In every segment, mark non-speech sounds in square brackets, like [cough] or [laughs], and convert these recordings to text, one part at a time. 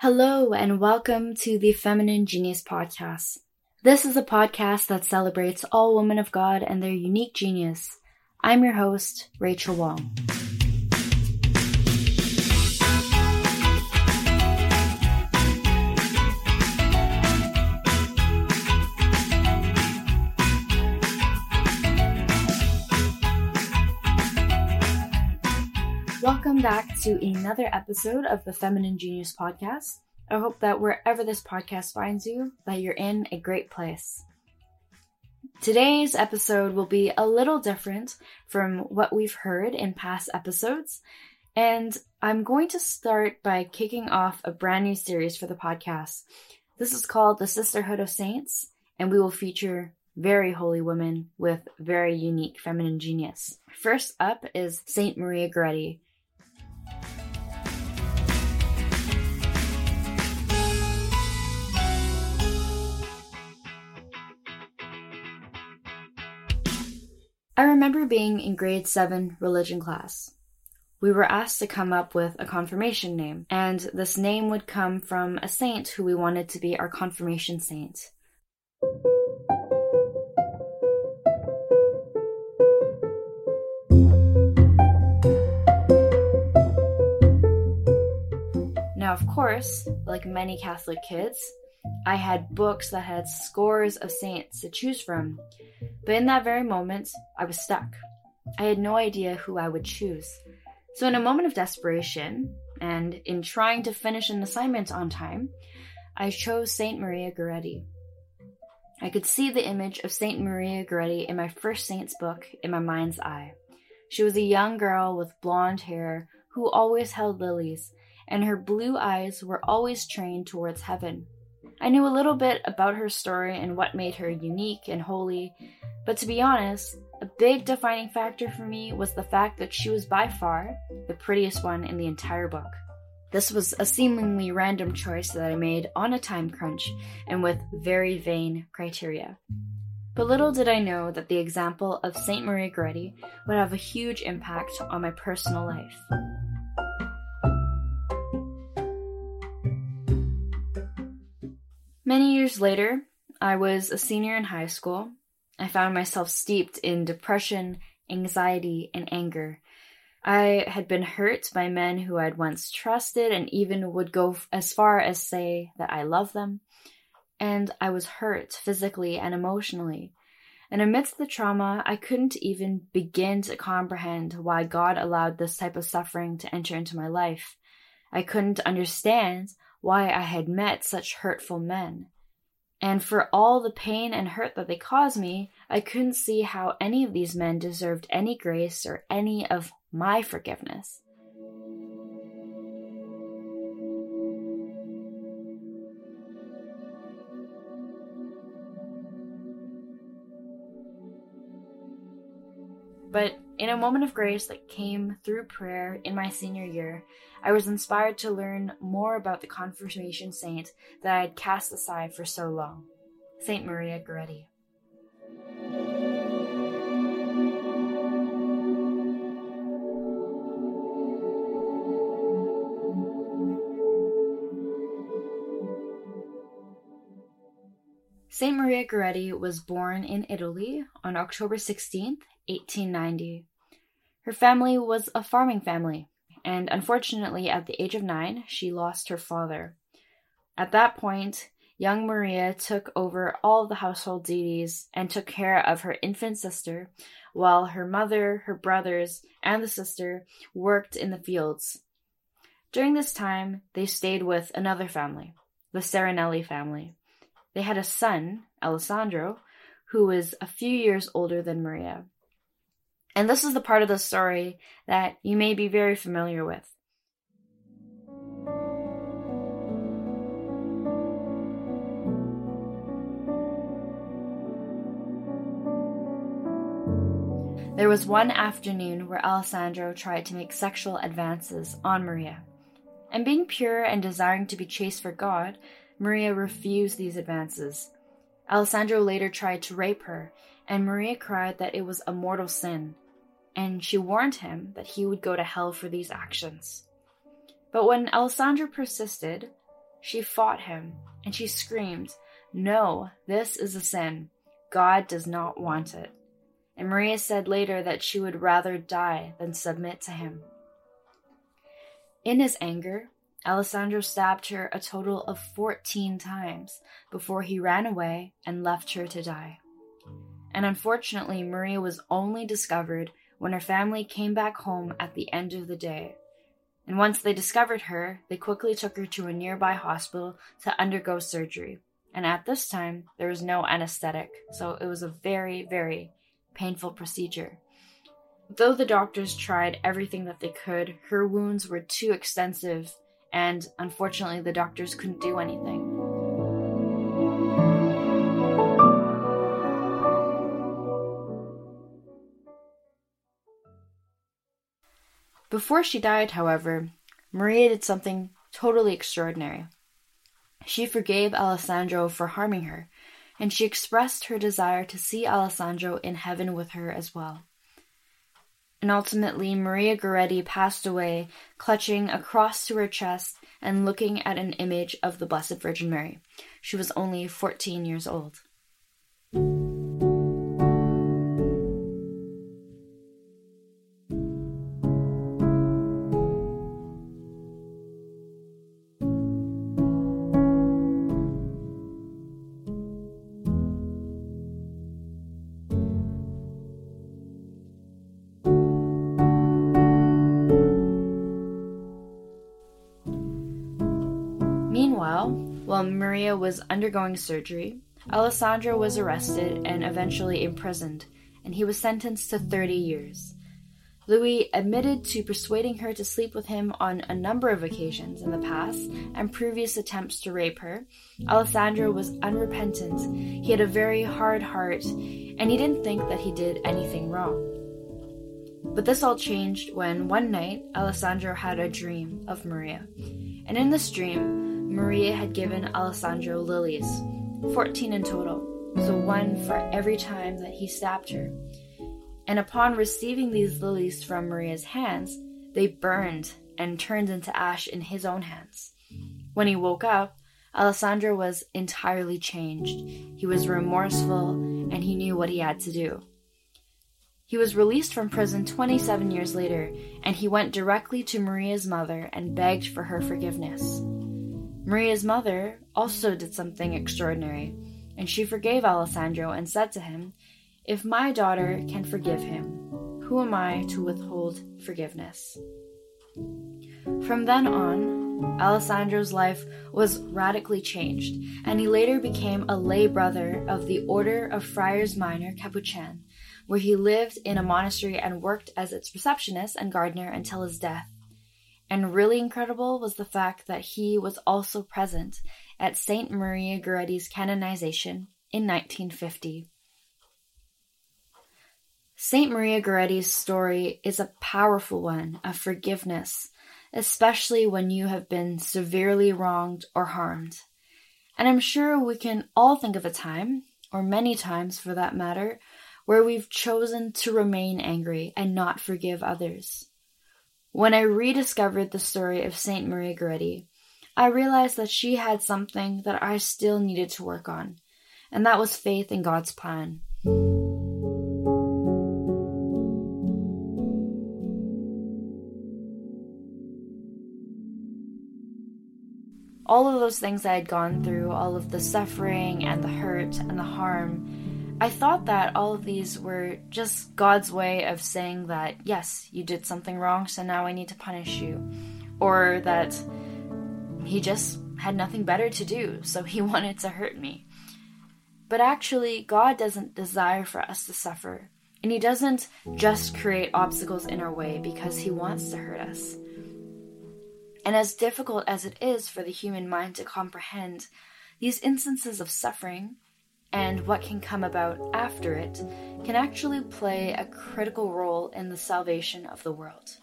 Hello, and welcome to the Feminine Genius Podcast. This is a podcast that celebrates all women of God and their unique genius. I'm your host, Rachel Wong. Welcome back to another episode of the Feminine Genius Podcast. I hope that wherever this podcast finds you, that you're in a great place. Today's episode will be a little different from what we've heard in past episodes, and I'm going to start by kicking off a brand new series for the podcast. This is called The Sisterhood of Saints, and we will feature very holy women with very unique feminine genius. First up is Saint Maria Goretti. I remember being in grade 7 religion class. We were asked to come up with a confirmation name, and this name would come from a saint who we wanted to be our confirmation saint. Now, of course, like many Catholic kids, I had books that had scores of saints to choose from, but in that very moment, I was stuck. I had no idea who I would choose. So, in a moment of desperation, and in trying to finish an assignment on time, I chose Saint Maria Goretti. I could see the image of Saint Maria Goretti in my first saint's book in my mind's eye. She was a young girl with blonde hair who always held lilies, and her blue eyes were always trained towards heaven. I knew a little bit about her story and what made her unique and holy, but to be honest, a big defining factor for me was the fact that she was by far the prettiest one in the entire book. This was a seemingly random choice that I made on a time crunch and with very vain criteria. But little did I know that the example of St. Marie Goretti would have a huge impact on my personal life. Many years later, I was a senior in high school. I found myself steeped in depression, anxiety, and anger. I had been hurt by men who I'd once trusted and even would go as far as say that I love them. And I was hurt physically and emotionally. And amidst the trauma, I couldn't even begin to comprehend why God allowed this type of suffering to enter into my life. I couldn't understand why I had met such hurtful men. And for all the pain and hurt that they caused me, I couldn't see how any of these men deserved any grace or any of my forgiveness. In a moment of grace that came through prayer in my senior year, I was inspired to learn more about the confirmation saint that I had cast aside for so long Saint Maria Goretti. Saint Maria Goretti was born in Italy on October 16, 1890. Her family was a farming family, and unfortunately, at the age of nine, she lost her father. At that point, young Maria took over all the household duties and took care of her infant sister, while her mother, her brothers, and the sister worked in the fields. During this time, they stayed with another family, the Serenelli family. They had a son, Alessandro, who was a few years older than Maria. And this is the part of the story that you may be very familiar with. There was one afternoon where Alessandro tried to make sexual advances on Maria. And being pure and desiring to be chaste for God, Maria refused these advances. Alessandro later tried to rape her, and Maria cried that it was a mortal sin and she warned him that he would go to hell for these actions. But when Alessandro persisted, She fought him, and she screamed, No, this is a sin. God does not want it. And Maria said later that she would rather die than submit to him. In his anger, Alessandro stabbed her a total of 14 times before he ran away and left her to die. And unfortunately, Maria was only discovered when her family came back home at the end of the day. And once they discovered her, they quickly took her to a nearby hospital to undergo surgery. And at this time, there was no anesthetic, so it was a very, very painful procedure. Though the doctors tried everything that they could, her wounds were too extensive, and unfortunately, the doctors couldn't do anything. Before she died, however, Maria did something totally extraordinary. She forgave Alessandro for harming her, and she expressed her desire to see Alessandro in heaven with her as well. And ultimately, Maria Goretti passed away, clutching a cross to her chest and looking at an image of the Blessed Virgin Mary. She was only 14 years old. While Maria was undergoing surgery, Alessandro was arrested and eventually imprisoned, and he was sentenced to 30 years. Louis admitted to persuading her to sleep with him on a number of occasions in the past and previous attempts to rape her. Alessandro was unrepentant. He had a very hard heart, and he didn't think that he did anything wrong. But this all changed when one night Alessandro had a dream of Maria. And in this dream, Maria had given Alessandro lilies, 14 in total, so one for every time that he stabbed her. And upon receiving these lilies from Maria's hands, they burned and turned into ash in his own hands. When he woke up, Alessandro was entirely changed. He was remorseful and he knew what he had to do. He was released from prison 27 years later, and he went directly to Maria's mother and begged for her forgiveness. Maria's mother also did something extraordinary, and she forgave Alessandro and said to him, If my daughter can forgive him, who am I to withhold forgiveness? From then on, Alessandro's life was radically changed, and he later became a lay brother of the Order of Friars Minor Capuchin, where he lived in a monastery and worked as its receptionist and gardener until his death. And really incredible was the fact that he was also present at St. Maria Goretti's canonization in 1950. St. Maria Goretti's story is a powerful one of forgiveness, especially when you have been severely wronged or harmed. And I'm sure we can all think of a time, or many times for that matter, where we've chosen to remain angry and not forgive others. When I rediscovered the story of Saint Maria Goretti, I realized that she had something that I still needed to work on, and that was faith in God's plan. All of those things I had gone through, all of the suffering and the hurt and the harm, I thought that all of these were just God's way of saying that, yes, you did something wrong, so now I need to punish you. Or that he just had nothing better to do, so he [laughs] wanted to hurt me. But actually, God doesn't desire for us to suffer. And he doesn't just create obstacles in our way because he wants to hurt us. And as difficult as it is for the human mind to comprehend, these instances of suffering and what can come about after it can actually play a critical role in the salvation of the world.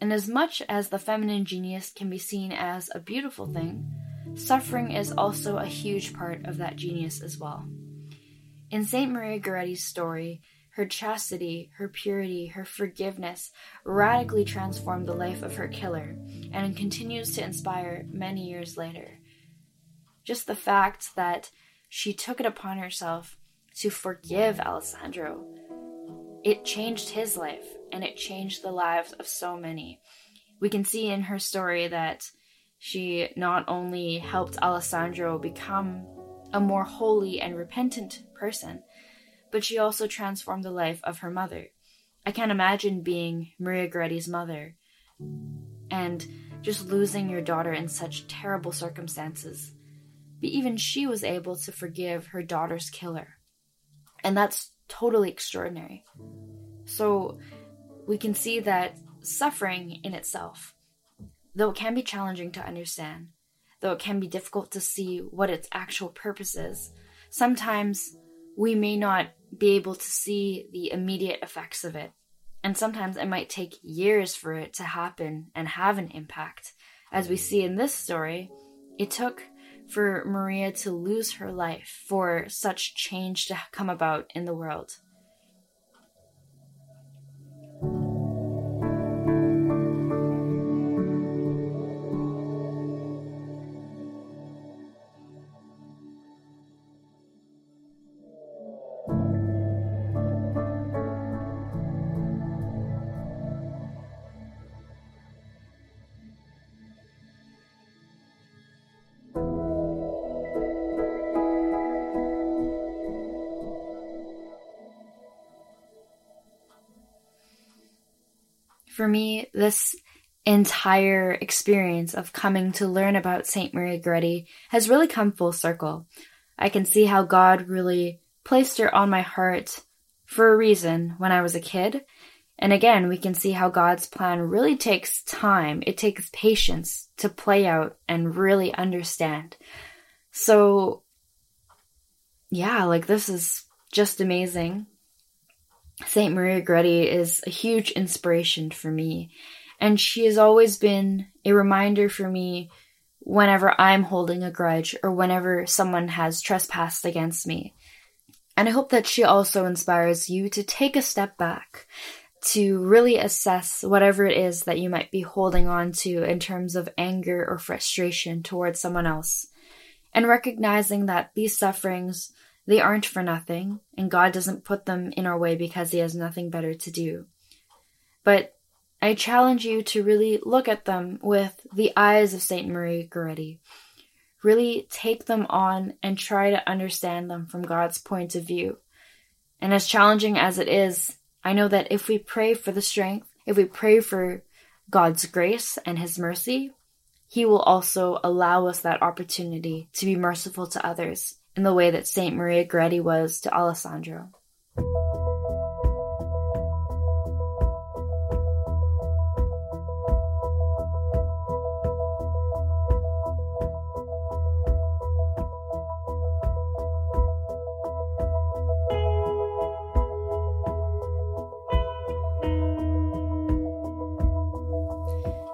And as much as the feminine genius can be seen as a beautiful thing, suffering is also a huge part of that genius as well. In St. Maria Goretti's story, her chastity, her purity, her forgiveness radically transformed the life of her killer and continues to inspire many years later. just the fact that she took it upon herself to forgive Alessandro. It changed his life and it changed the lives of so many. We can see in her story that she not only helped Alessandro become a more holy and repentant person, but she also transformed the life of her mother. I can't imagine being Maria Goretti's mother and just losing your daughter in such terrible circumstances. But even she was able to forgive her daughter's killer. And that's totally extraordinary. So we can see that suffering in itself, though it can be challenging to understand, though it can be difficult to see what its actual purpose is, sometimes we may not be able to see the immediate effects of it. And sometimes it might take years for it to happen and have an impact. As we see in this story, it took for Maria to lose her life for such change to come about in the world. For me, this entire experience of coming to learn about St. Maria Goretti has really come full circle. I can see how God really placed her on my heart for a reason when I was a kid. And again, we can see how God's plan really takes time. It takes patience to play out and really understand. So, yeah, like this is just amazing. St. Maria Goretti is a huge inspiration for me. And she has always been a reminder for me whenever I'm holding a grudge or whenever someone has trespassed against me. And I hope that she also inspires you to take a step back, to really assess whatever it is that you might be holding on to in terms of anger or frustration towards someone else. And recognizing that these sufferings they aren't for nothing, and God doesn't put them in our way because He has nothing better to do. But I challenge you to really look at them with the eyes of Saint Marie Goretti. Really take them on and try to understand them from God's point of view. And as challenging as it is, I know that if we pray for the strength, if we pray for God's grace and His mercy, He will also allow us that opportunity to be merciful to others in the way that Saint Maria Goretti was to Alessandro.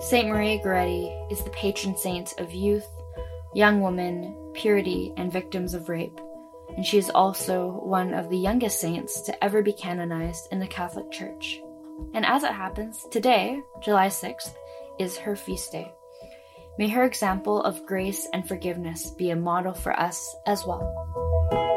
Saint Maria Goretti is the patron saint of youth, young women, purity, and victims of rape, and she is also one of the youngest saints to ever be canonized in the Catholic Church. And as it happens, today, July 6th, is her feast day. May her example of grace and forgiveness be a model for us as well.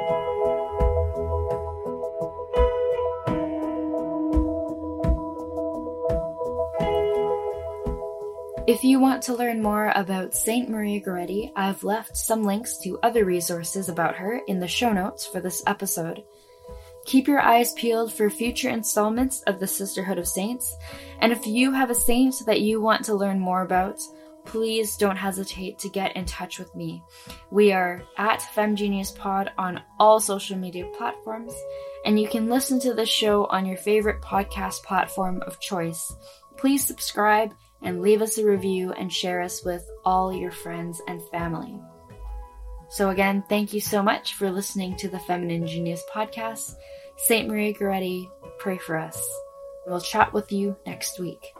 If you want to learn more about St. Maria Goretti, I've left some links to other resources about her in the show notes for this episode. Keep your eyes peeled for future installments of the Sisterhood of Saints, and if you have a saint that you want to learn more about, please don't hesitate to get in touch with me. We are at FemGeniusPod on all social media platforms, and you can listen to the show on your favorite podcast platform of choice. Please subscribe and leave us a review and share us with all your friends and family. So, again, thank you so much for listening to the Feminine Genius podcast. St. Maria Goretti, pray for us. We'll chat with you next week.